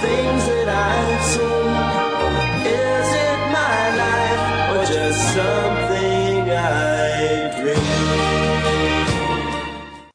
things that I've seen. Is it my life or just something I dream?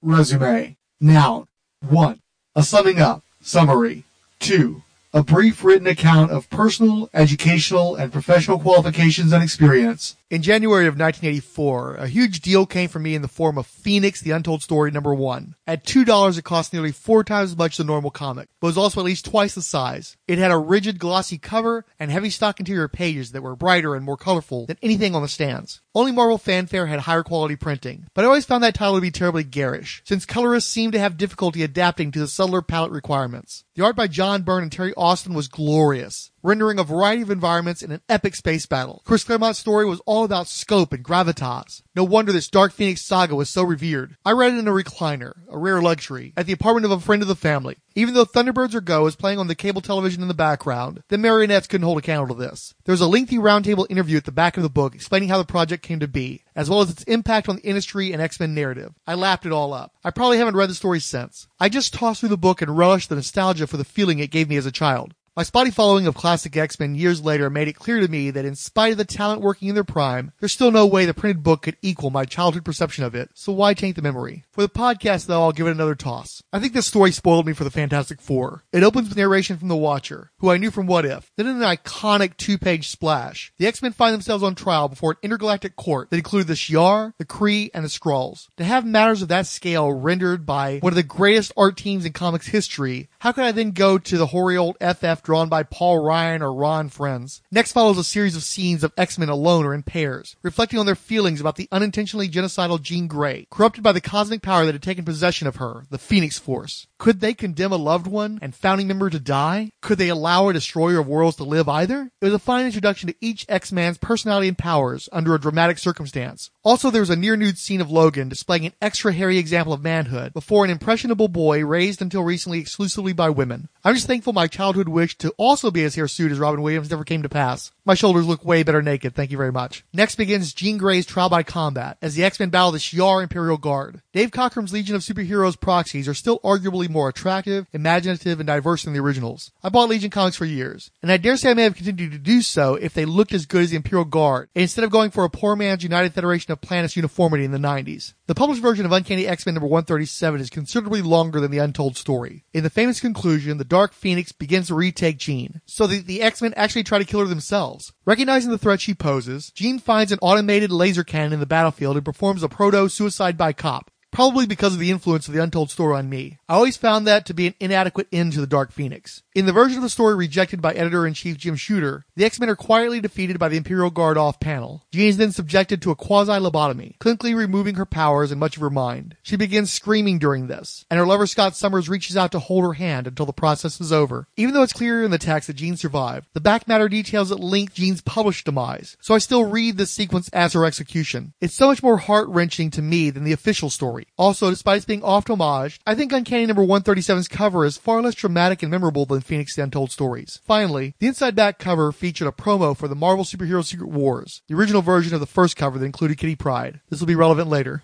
Resume. Noun. 1. A summing up. Summary. 2. A brief written account of personal, educational, and professional qualifications and experience. In January of 1984, a huge deal came for me in the form of Phoenix The Untold Story number one. At $2, it cost nearly four times as much as a normal comic, but was also at least twice the size. It had a rigid, glossy cover and heavy stock interior pages that were brighter and more colorful than anything on the stands. Only Marvel Fanfare had higher quality printing, but I always found that title to be terribly garish, since colorists seemed to have difficulty adapting to the subtler palette requirements. The art by John Byrne and Terry Austin was glorious, rendering a variety of environments in an epic space battle. Chris Claremont's story was all about scope and gravitas. No wonder this Dark Phoenix saga was so revered. I read it in a recliner, a rare luxury, at the apartment of a friend of the family. Even though Thunderbirds Are Go is playing on the cable television in the background, the marionettes couldn't hold a candle to this. There's a lengthy roundtable interview at the back of the book explaining how the project came to be, as well as its impact on the industry and X-Men narrative. I lapped it all up. I probably haven't read the story since. I just tossed through the book and relished the nostalgia for the feeling it gave me as a child. My spotty following of classic X-Men years later made it clear to me that in spite of the talent working in their prime, there's still no way the printed book could equal my childhood perception of it, so why taint the memory? For the podcast though, I'll give it another toss. I think this story spoiled me for the Fantastic Four. It opens with narration from the Watcher, who I knew from What If. Then in an iconic two-page splash, the X-Men find themselves on trial before an intergalactic court that included the Shi'ar, the Kree, and the Skrulls. To have matters of that scale rendered by one of the greatest art teams in comics history, how could I then go to the hoary old FF drawn by Paul Ryan or Ron Frenz? Next follows a series of scenes of X-Men alone or in pairs, reflecting on their feelings about the unintentionally genocidal Jean Grey, corrupted by the cosmic power that had taken possession of her, the Phoenix Force. Could they condemn a loved one and founding member to die? Could they allow a destroyer of worlds to live either? It was a fine introduction to each X-Man's personality and powers under a dramatic circumstance. Also, there was a near nude scene of Logan displaying an extra hairy example of manhood before an impressionable boy raised until recently exclusively by women. I'm just thankful my childhood wish to also be as hirsute as Robin Williams never came to pass. My shoulders look way better naked, thank you very much. Next begins Jean Grey's trial by combat as the X-Men battle the Shi'ar Imperial Guard. Dave Cockrum's Legion of Superheroes proxies are still arguably more attractive, imaginative, and diverse than the originals. I bought Legion comics for years, and I dare say I may have continued to do so if they looked as good as the Imperial Guard, instead of going for a poor man's United Federation of Planets uniformity in the 90s. The published version of Uncanny X-Men number 137 is considerably longer than the untold story. In the famous conclusion, the Dark Phoenix begins to retake Jean, so that the X-Men actually try to kill her themselves. Recognizing the threat she poses, Jean finds an automated laser cannon in the battlefield and performs a proto-suicide by cop probably because of the influence of the untold story on me. I always found that to be an inadequate end to the Dark Phoenix. In the version of the story rejected by editor-in-chief Jim Shooter, the X-Men are quietly defeated by the Imperial Guard off panel. Jean is then subjected to a quasi-lobotomy, clinically removing her powers and much of her mind. She begins screaming during this, and her lover Scott Summers reaches out to hold her hand until the process is over. Even though it's clear in the text that Jean survived, the back matter details that link Jean's published demise, so I still read this sequence as her execution. It's so much more heart-wrenching to me than the official story. Also, despite its being oft homaged, I think Uncanny number 137's cover is far less dramatic and memorable than Phoenix the Untold Stories. Finally, the inside back cover featured a promo for the Marvel Superhero Secret Wars, the original version of the first cover that included Kitty Pryde. This will be relevant later.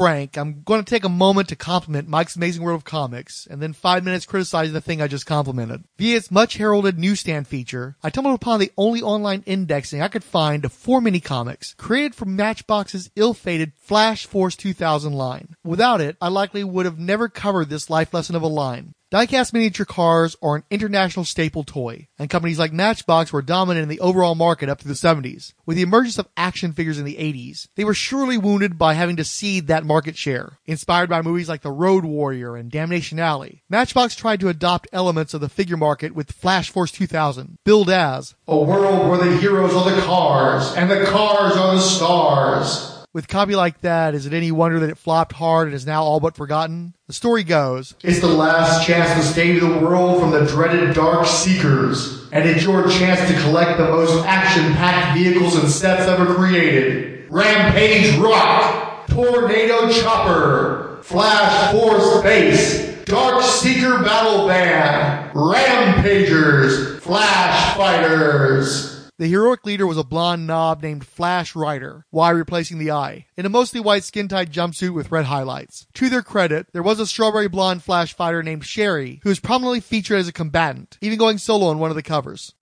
Frank, I'm going to take a moment to compliment Mike's Amazing World of Comics, and then five minutes criticizing the thing I just complimented. Via its much heralded newsstand feature, I stumbled upon the only online indexing I could find of four mini comics, created from Matchbox's ill-fated Flash Force 2000 line. Without it, I likely would have never covered this life lesson of a line. Diecast miniature cars are an international staple toy, and companies like Matchbox were dominant in the overall market up through the 70s. With the emergence of action figures in the 80s, they were surely wounded by having to cede that market share. Inspired by movies like The Road Warrior and Damnation Alley, Matchbox tried to adopt elements of the figure market with Flash Force 2000, billed as A world where the heroes are the cars and the cars are the stars. With copy like that, is it any wonder that it flopped hard and is now all but forgotten? The story goes, It's the last chance to save the world from the dreaded Dark Seekers. And it's your chance to collect the most action-packed vehicles and sets ever created. Rampage Rock, Tornado Chopper, Flash Force Base, Dark Seeker Battle Band, Rampagers, Flash Fighters. The heroic leader was a blonde knob named Flash Ryder, Y replacing the I, in a mostly white skin-tight jumpsuit with red highlights. To their credit, there was a strawberry blonde Flash fighter named Sherry, who was prominently featured as a combatant, even going solo on one of the covers.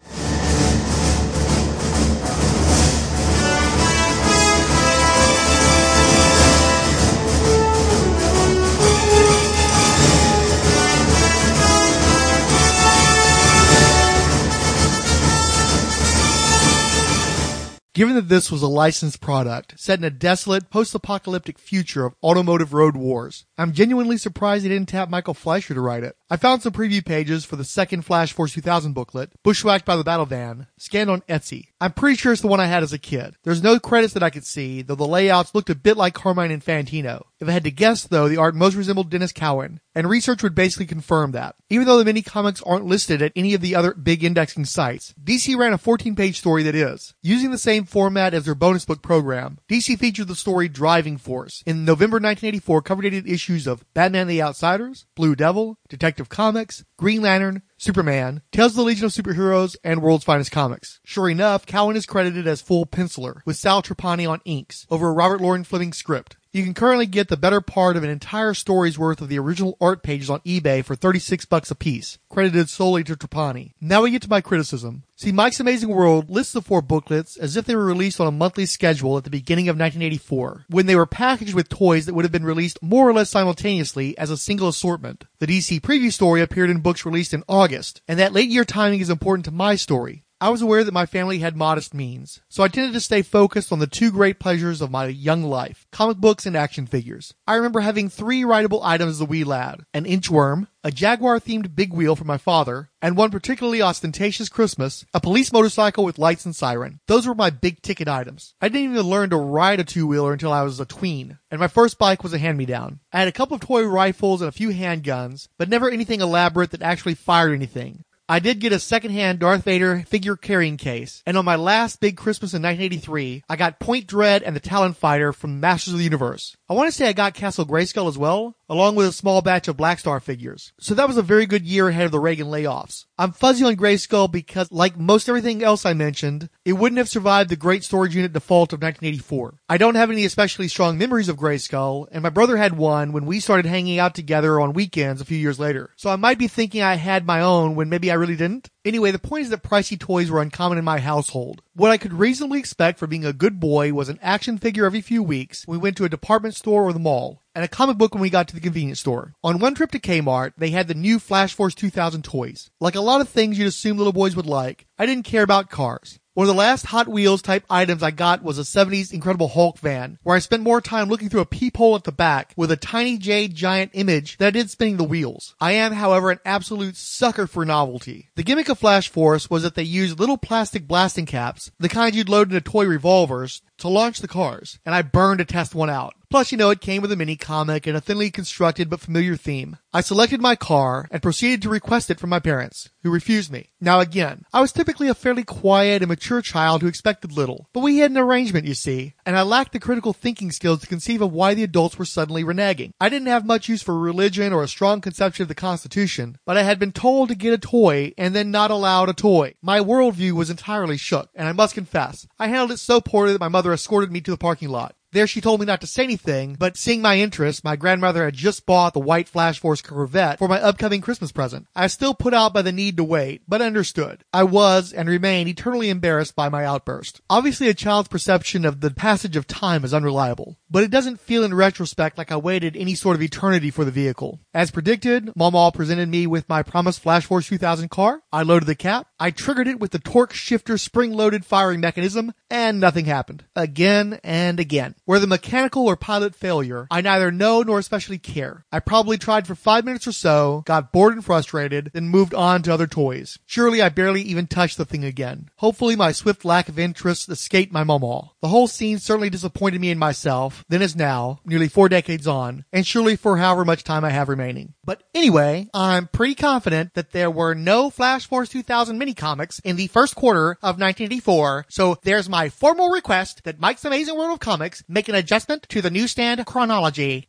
Given that this was a licensed product set in a desolate, post-apocalyptic future of automotive road wars, I'm genuinely surprised they didn't tap Michael Fleisher to write it. I found some preview pages for the second Flash Force 2000 booklet, Bushwhacked by the Battle Van, scanned on Etsy. I'm pretty sure it's the one I had as a kid. There's no credits that I could see, though the layouts looked a bit like Carmine Infantino. If I had to guess, though, the art most resembled Denys Cowan, and research would basically confirm that. Even though the mini comics aren't listed at any of the other big indexing sites, DC ran a 14 page story that is. Using the same format as their bonus book program, DC featured the story Driving Force in November 1984 cover dated issues of Batman the Outsiders, Blue Devil, Detective Comics, Green Lantern, Superman, Tales of the Legion of Superheroes, and World's Finest Comics. Sure enough, Cowan is credited as full penciler, with Sal Trapani on inks, over a Robert Loren Fleming script. You can currently get the better part of an entire story's worth of the original art pages on eBay for 36 bucks a piece, credited solely to Trapani. Now we get to my criticism. See, Mike's Amazing World lists the four booklets as if they were released on a monthly schedule at the beginning of 1984, when they were packaged with toys that would have been released more or less simultaneously as a single assortment. The DC preview story appeared in books released in August, and that late year timing is important to my story. I was aware that my family had modest means, so I tended to stay focused on the two great pleasures of my young life comic books and action figures. I remember having three writable items as a wee lad an inchworm, a Jaguar themed big wheel for my father, and one particularly ostentatious Christmas, a police motorcycle with lights and siren. Those were my big ticket items. I didn't even learn to ride a two wheeler until I was a tween, and my first bike was a hand me down. I had a couple of toy rifles and a few handguns, but never anything elaborate that actually fired anything. I did get a secondhand Darth Vader figure carrying case, and on my last big Christmas in 1983, I got Point Dread and the Talon Fighter from Masters of the Universe. I want to say I got Castle Grayskull as well, along with a small batch of Black Star figures. So that was a very good year ahead of the Reagan layoffs. I'm fuzzy on Grayskull because, like most everything else I mentioned, it wouldn't have survived the Great Storage Unit default of 1984. I don't have any especially strong memories of Grayskull, and my brother had one when we started hanging out together on weekends a few years later. So I might be thinking I had my own when maybe I really didn't. Anyway, the point is that pricey toys were uncommon in my household. What I could reasonably expect for being a good boy was an action figure every few weeks. We went to a department store or the mall. And a comic book when we got to the convenience store. On one trip to Kmart, they had the new Flash Force 2000 toys. Like a lot of things you'd assume little boys would like, I didn't care about cars. One of the last Hot Wheels type items I got was a 70s Incredible Hulk van, where I spent more time looking through a peephole at the back with a tiny jade giant image than I did spinning the wheels. I am, however, an absolute sucker for novelty. The gimmick of Flash Force was that they used little plastic blasting caps, the kind you'd load into toy revolvers, to launch the cars, and I burned to test one out. Plus, you know, it came with a mini comic and a thinly constructed but familiar theme. I selected my car and proceeded to request it from my parents, who refused me. Now again, I was typically a fairly quiet and mature child who expected little, but we had an arrangement, you see, and I lacked the critical thinking skills to conceive of why the adults were suddenly reneging. I didn't have much use for religion or a strong conception of the Constitution, but I had been told to get a toy and then not allowed a toy. My worldview was entirely shook, and I must confess, I handled it so poorly that my mother escorted me to the parking lot. There she told me not to say anything, but seeing my interest, my grandmother had just bought the white Flash Force Corvette for my upcoming Christmas present. I was still put out by the need to wait, but understood. I was and remain eternally embarrassed by my outburst. Obviously a child's perception of the passage of time is unreliable. but it doesn't feel in retrospect like I waited any sort of eternity for the vehicle. As predicted, Mama presented me with my promised Flash Force 2000 car. I loaded the cap, I triggered it with the torque shifter spring loaded firing mechanism, and nothing happened. Again and again. Whether mechanical or pilot failure, I neither know nor especially care. I probably tried for five minutes or so, got bored and frustrated, then moved on to other toys. Surely I barely even touched the thing again. Hopefully my swift lack of interest escaped my mama. The whole scene certainly disappointed me in myself, then as now, nearly four decades on, and surely for however much time I have remaining. But anyway, I'm pretty confident that there were no Flash Force 2000 mini comics in the first quarter of 1984, so there's my formal request that Mike's Amazing World of Comics make an adjustment to the newsstand chronology.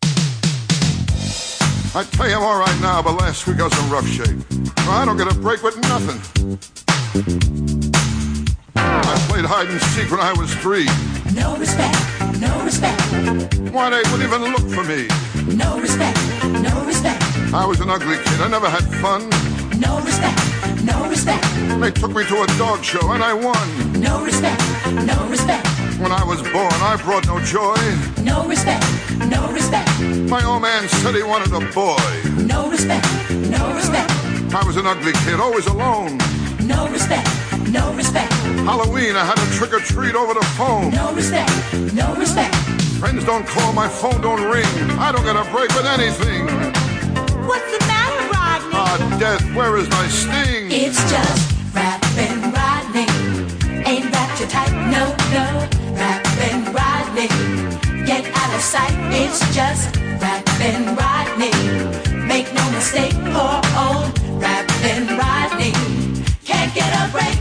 I tell you I'm all right now, but last week I was in rough shape. I don't get a break with nothing. I played hide and seek when I was three. No respect, no respect, Why they wouldn't even look for me? no respect, no respect, I was an ugly kid. I never had fun. no respect, no respect, They took me to a dog show and I won. no respect, no respect, When I was born, I brought no joy. no respect, no respect, My old man said he wanted a boy. no respect, no respect, I was an ugly kid, always alone. no respect, no respect, Halloween, I had a trick or treat over the phone. no respect, no respect. Friends don't call, my phone don't ring. I don't get a break with anything. What's the matter, Rodney? Ah, death, where is my sting? It's just rapping Rodney. Ain't that your type? No, no. Rodney. Get out of sight. It's just rapping Rodney. Make no mistake, poor old rapping Rodney. Can't get a break.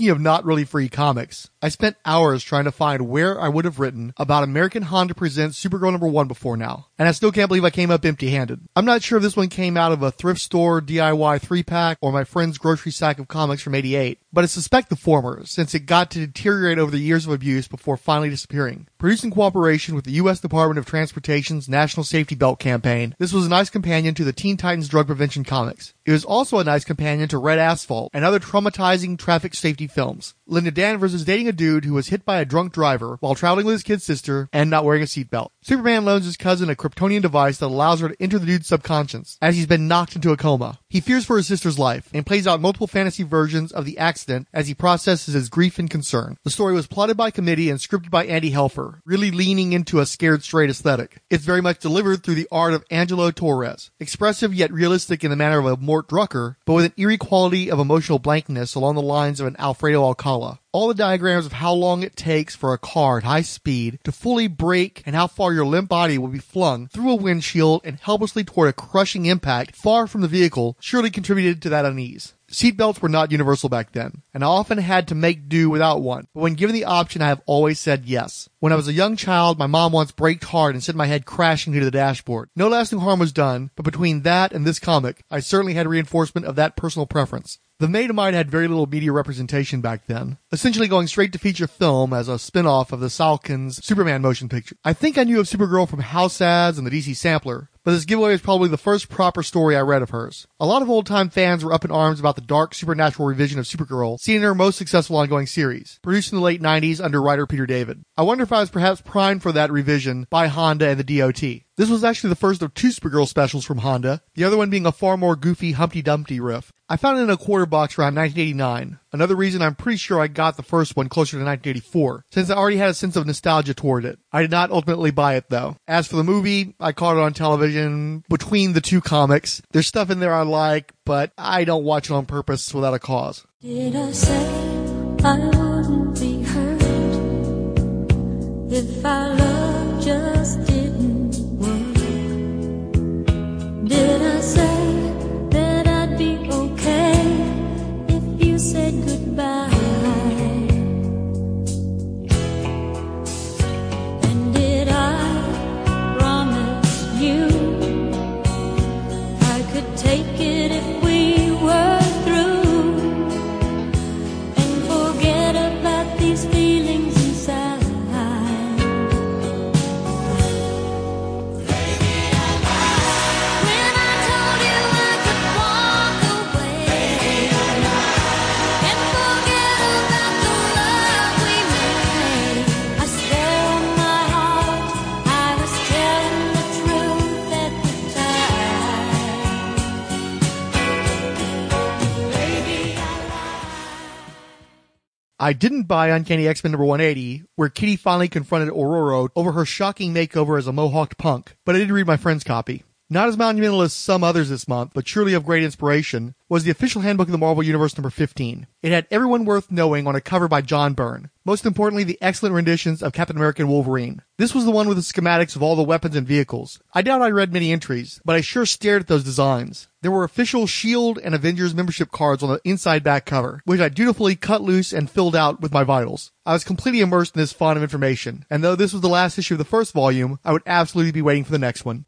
Speaking of not really free comics, I spent hours trying to find where I would have written about American Honda Presents Supergirl number one before now. And I still can't believe I came up empty handed. I'm not sure if this one came out of a thrift store DIY three pack or my friend's grocery sack of comics from 88, but I suspect the former since it got to deteriorate over the years of abuse before finally disappearing. Produced in cooperation with the U.S. Department of Transportation's National Safety Belt campaign, this was a nice companion to the Teen Titans drug prevention comics. It was also a nice companion to Red Asphalt and other traumatizing traffic safety films. Linda Danvers is dating a dude who was hit by a drunk driver while traveling with his kid sister and not wearing a seatbelt. Superman loans his cousin a Kryptonian device that allows her to enter the dude's subconscious as he's been knocked into a coma. He fears for his sister's life and plays out multiple fantasy versions of the accident as he processes his grief and concern. The story was plotted by committee and scripted by Andy Helfer, really leaning into a scared straight aesthetic. It's very much delivered through the art of Angelo Torres, expressive yet realistic in the manner of a Mort Drucker, but with an eerie quality of emotional blankness along the lines of an Alfredo Alcala. All the diagrams of how long it takes for a car at high speed to fully brake and how far your limp body will be flung through a windshield and helplessly toward a crushing impact far from the vehicle surely contributed to that unease. Seatbelts were not universal back then, and I often had to make do without one. But when given the option, I have always said yes. When I was a young child, my mom once braked hard and sent my head crashing into the dashboard. No lasting harm was done, but between that and this comic, I certainly had reinforcement of that personal preference. The Maid of Might had very little media representation back then, essentially going straight to feature film as a spin-off of the Salkinds Superman motion picture. I think I knew of Supergirl from house ads and the DC sampler, but this giveaway is probably the first proper story I read of hers. A lot of old-time fans were up in arms about the dark supernatural revision of Supergirl, seeing her most successful ongoing series, produced in the late 90s under writer Peter David. I wonder if I was perhaps primed for that revision by Honda and the DOT. This was actually the first of two Supergirl specials from Honda, the other one being a far more goofy Humpty Dumpty riff. I found it in a quarter box around 1989. Another reason I'm pretty sure I got the first one closer to 1984, since I already had a sense of nostalgia toward it. I did not ultimately buy it though. As for the movie, I caught it on television between the two comics. There's stuff in there I like, but I don't watch it on purpose without a cause. Did I say I wouldn't be hurt if our love just didn't work? Did I say said goodbye? I didn't buy Uncanny X-Men number 180, where Kitty finally confronted Ororo over her shocking makeover as a mohawked punk, but I did read my friend's copy. Not as monumental as some others this month, but truly of great inspiration, was the official handbook of the Marvel Universe number 15. It had everyone worth knowing on a cover by John Byrne. Most importantly, the excellent renditions of Captain America and Wolverine. This was the one with the schematics of all the weapons and vehicles. I doubt I read many entries, but I sure stared at those designs. There were official SHIELD and Avengers membership cards on the inside back cover, which I dutifully cut loose and filled out with my vitals. I was completely immersed in this font of information, and though this was the last issue of the first volume, I would absolutely be waiting for the next one.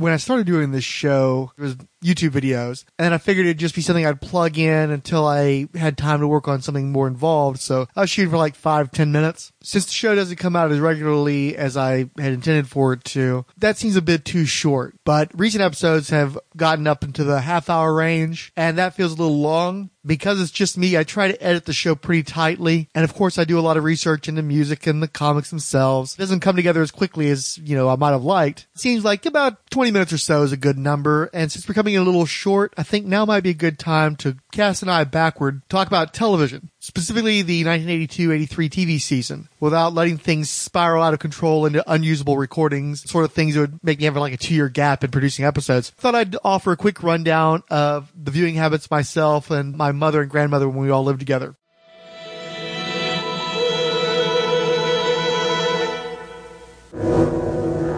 When I started doing this show, it was YouTube videos, and I figured it'd just be something I'd plug in until I had time to work on something more involved. So I was shooting for like five, ten minutes. Since the show doesn't come out as regularly as I had intended for it to, that seems a bit too short. But recent episodes have gotten up into the half hour range, and that feels a little long. Because it's just me, I try to edit the show pretty tightly. And of course, I do a lot of research into music and the comics themselves. It doesn't come together as quickly as, you know, I might have liked. It seems like about 20 minutes or so is a good number. And since we're coming in a little short, I think now might be a good time to cast an eye backward, talk about television. Specifically the 1982-83 TV season, without letting things spiral out of control into unusable recordings, sort of things that would make me have like a two-year gap in producing episodes. Thought I'd offer a quick rundown of the viewing habits myself and my mother and grandmother when we all lived together.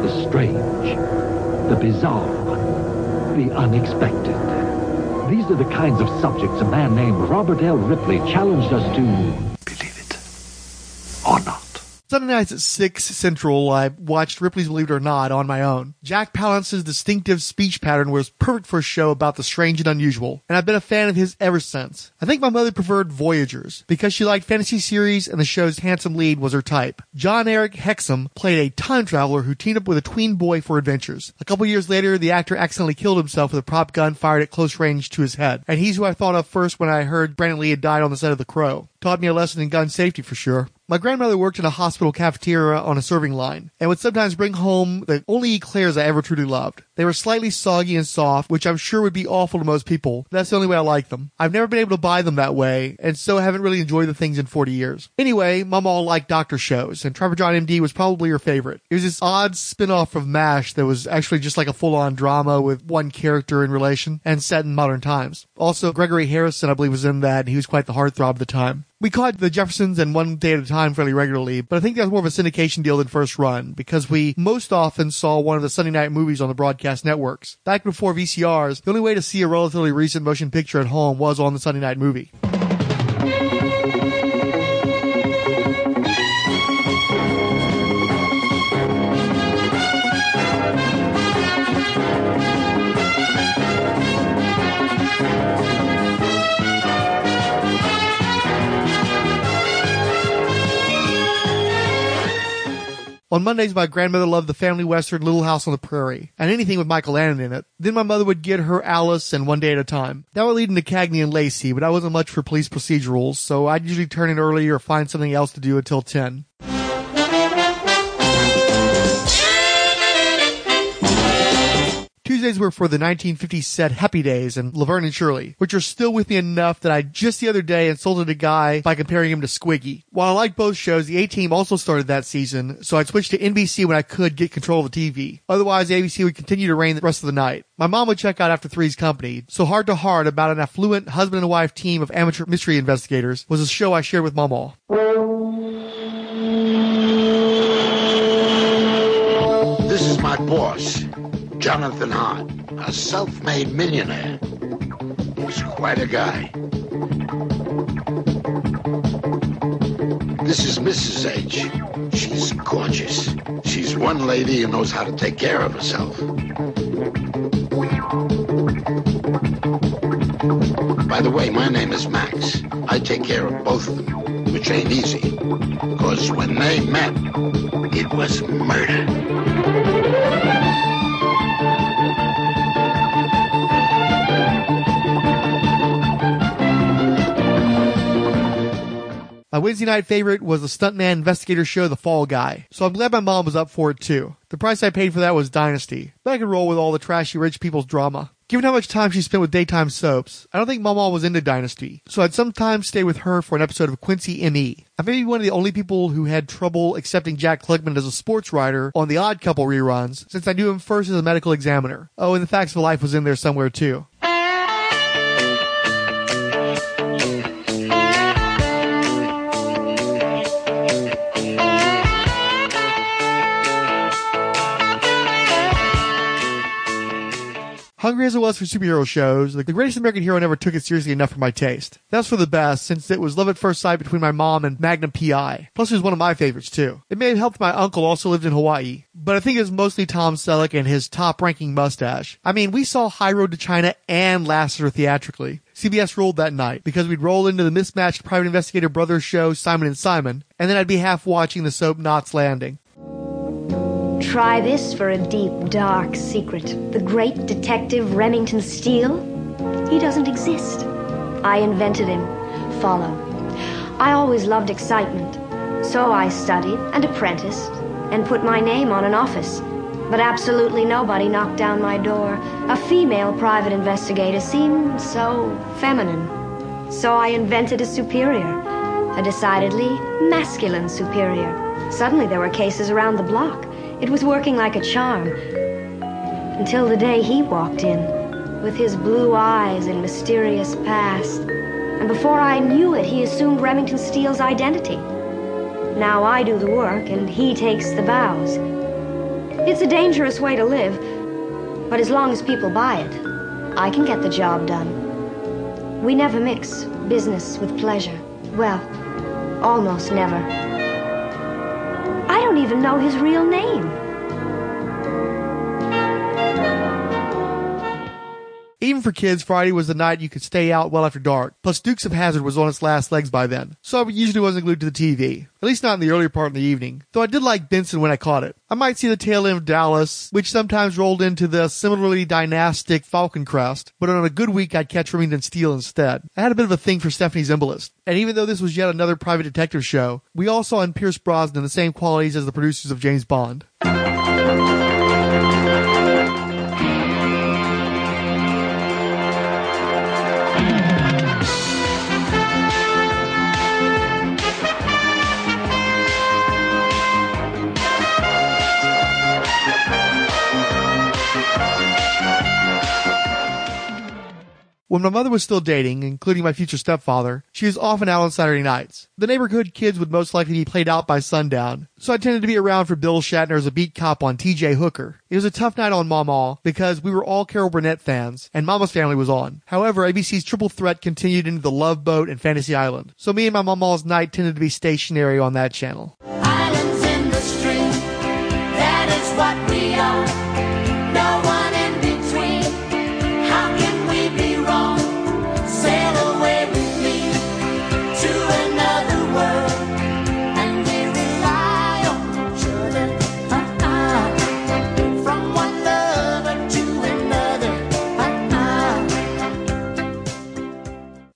the strange, the bizarre, unexpected. These are the kinds of subjects a man named Robert L. Ripley challenged us to believe it or not. Sunday nights at 6 Central, I watched Ripley's Believe It or Not on my own. Jack Palance's distinctive speech pattern was perfect for a show about the strange and unusual, and I've been a fan of his ever since. I think my mother preferred Voyagers, because she liked fantasy series and the show's handsome lead was her type. Jon-Erik Hexum played a time traveler who teamed up with a tween boy for adventures. A couple years later, the actor accidentally killed himself with a prop gun fired at close range to his head, and he's who I thought of first when I heard Brandon Lee had died on the set of The Crow. Taught me a lesson in gun safety for sure. My grandmother worked in a hospital cafeteria on a serving line and would sometimes bring home the only eclairs I ever truly loved. They were slightly soggy and soft, which I'm sure would be awful to most people. That's the only way I like them. I've never been able to buy them that way, and so haven't really enjoyed the things in 40 years. Anyway, Mom all liked doctor shows, and Trapper John MD was probably her favorite. It was this odd spin-off of MASH that was actually just like a full-on drama with one character in relation and set in modern times. Also, Gregory Harrison, I believe, was in that, and he was quite the heartthrob at the time. We caught the Jeffersons and one day at a time fairly regularly, but I think that was more of a syndication deal than first run because we most often saw one of the Sunday night movies on the broadcast networks. Back before VCRs, the only way to see a relatively recent motion picture at home was on the Sunday night movie. On Mondays, my grandmother loved the family western Little House on the Prairie, and anything with Michael Landon in it. Then my mother would get her Alice and One Day at a Time. That would lead into Cagney and Lacey, but I wasn't much for police procedurals, so I'd usually turn in early or find something else to do until 10. Tuesdays were for the 1950s set Happy Days and Laverne and Shirley, which are still with me enough that I just the other day insulted a guy by comparing him to Squiggy. While I like both shows, the A-Team also started that season, so I switched to NBC when I could get control of the TV. Otherwise, ABC would continue to reign the rest of the night. My mom would check out after Three's Company, so Hart to Hart about an affluent husband and wife team of amateur mystery investigators was a show I shared with Mama. This is my boss, Jonathan Hart, a self-made millionaire. He's quite a guy. This is Mrs. H. She's gorgeous. She's one lady who knows how to take care of herself. By the way, my name is Max. I take care of both of them, which ain't easy. Because when they met, it was murder. Wednesday night favorite was the stuntman investigator show The Fall Guy, so I'm glad my mom was up for it too. The price I paid for that was Dynasty, but I could roll with all the trashy rich people's drama. Given how much time she spent with daytime soaps, I don't think Mama was into Dynasty, so I'd sometimes stay with her for an episode of Quincy M.E. I may be one of the only people who had trouble accepting Jack Klugman as a sports writer on the Odd Couple reruns, since I knew him first as a medical examiner. Oh, and the Facts of Life was in there somewhere too. Hungry as it was for superhero shows, the greatest American hero never took it seriously enough for my taste. That's for the best, since it was love at first sight between my mom and Magnum PI. Plus, it was one of my favorites too. It may have helped my uncle also lived in Hawaii, but I think it was mostly Tom Selleck and his top-ranking mustache. I mean, we saw High Road to China and Lassiter theatrically. CBS rolled that night because we'd roll into the mismatched private investigator brothers show Simon and Simon, and then I'd be half watching the soap Knots Landing. Try this for a deep, dark secret. The great detective Remington Steele? He doesn't exist. I invented him. Follow. I always loved excitement. So I studied and apprenticed and put my name on an office. But absolutely nobody knocked down my door. A female private investigator seemed so feminine. So I invented a superior, a decidedly masculine superior. Suddenly there were cases around the block. It was working like a charm. Until the day he walked in, with his blue eyes and mysterious past. And before I knew it, he assumed Remington Steele's identity. Now I do the work, and he takes the bows. It's a dangerous way to live, but as long as people buy it, I can get the job done. We never mix business with pleasure. Well, almost never. Don't even know his real name. Even for kids, Friday was the night you could stay out well after dark. Plus, Dukes of Hazzard was on its last legs by then, so I usually wasn't glued to the TV. At least not in the earlier part of the evening. Though I did like Benson when I caught it. I might see the tail end of Dallas, which sometimes rolled into the similarly dynastic Falcon Crest, but on a good week I'd catch Remington Steele instead. I had a bit of a thing for Stephanie Zimbalist. And even though this was yet another private detective show, we all saw in Pierce Brosnan the same qualities as the producers of James Bond. When my mother was still dating, including my future stepfather, she was often out on Saturday nights. The neighborhood kids would most likely be played out by sundown, so I tended to be around for Bill Shatner as a beat cop on TJ Hooker. It was a tough night on Mama because we were all Carol Burnett fans, and Mama's family was on. However, ABC's Triple Threat continued into The Love Boat and Fantasy Island, so me and my Mama's night tended to be stationary on that channel. Islands in the stream, that is what we are.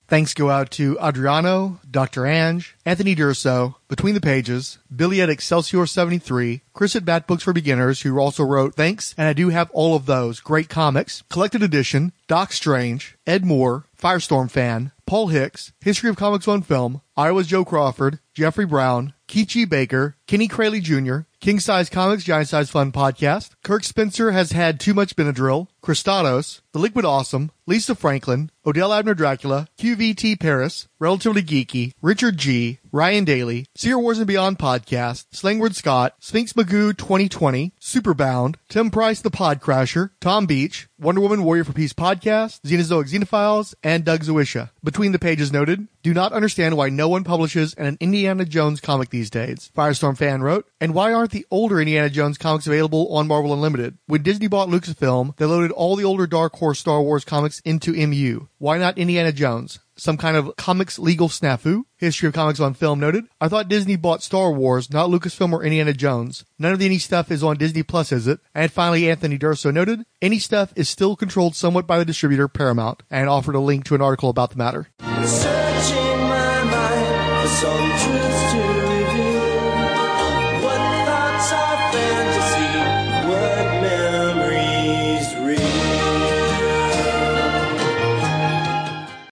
Thanks go out to Adriano, Dr. Ange, Anthony Durso, Between the Pages, Billy at Excelsior 73, Chris at Bat Books for Beginners, who also wrote Thanks, and I do have all of those. Great comics, Collected Edition, Doc Strange, Ed Moore, Firestorm Fan, Paul Hicks, History of Comics on Film, Iowa's Joe Crawford, Jeffrey Brown, Keith Baker, Kenny Crayley Jr., King Size Comics Giant Size Fun Podcast, Kirk Spencer has had too much Benadryl, Christados, The Liquid Awesome, Lisa Franklin, Odell Abner Dracula, QVT Paris, Relatively Geeky, Richard G, Ryan Daly, Seer Wars and Beyond Podcast, Slangward Scott, Sphinx Magoo 2020, Superbound, Tim Price the Podcrasher, Tom Beach, Wonder Woman Warrior for Peace Podcast, Xenozoic Xenophiles, and Doug Zawisha. Between the pages noted, do not understand why no one publishes an Indiana Jones comic these days. Firestorm fan wrote, and why aren't the older Indiana Jones comics available on Marvel Unlimited? When Disney bought Lucasfilm, they loaded all the older Dark Horse Star Wars comics into MU. Why not Indiana Jones? Some kind of comics legal snafu? History of Comics on Film noted. I thought Disney bought Star Wars, not Lucasfilm or Indiana Jones. None of the Indy stuff is on Disney Plus, is it? And finally, Anthony Durso noted, Indy stuff is still controlled somewhat by the distributor Paramount, and offered a link to an article about the matter.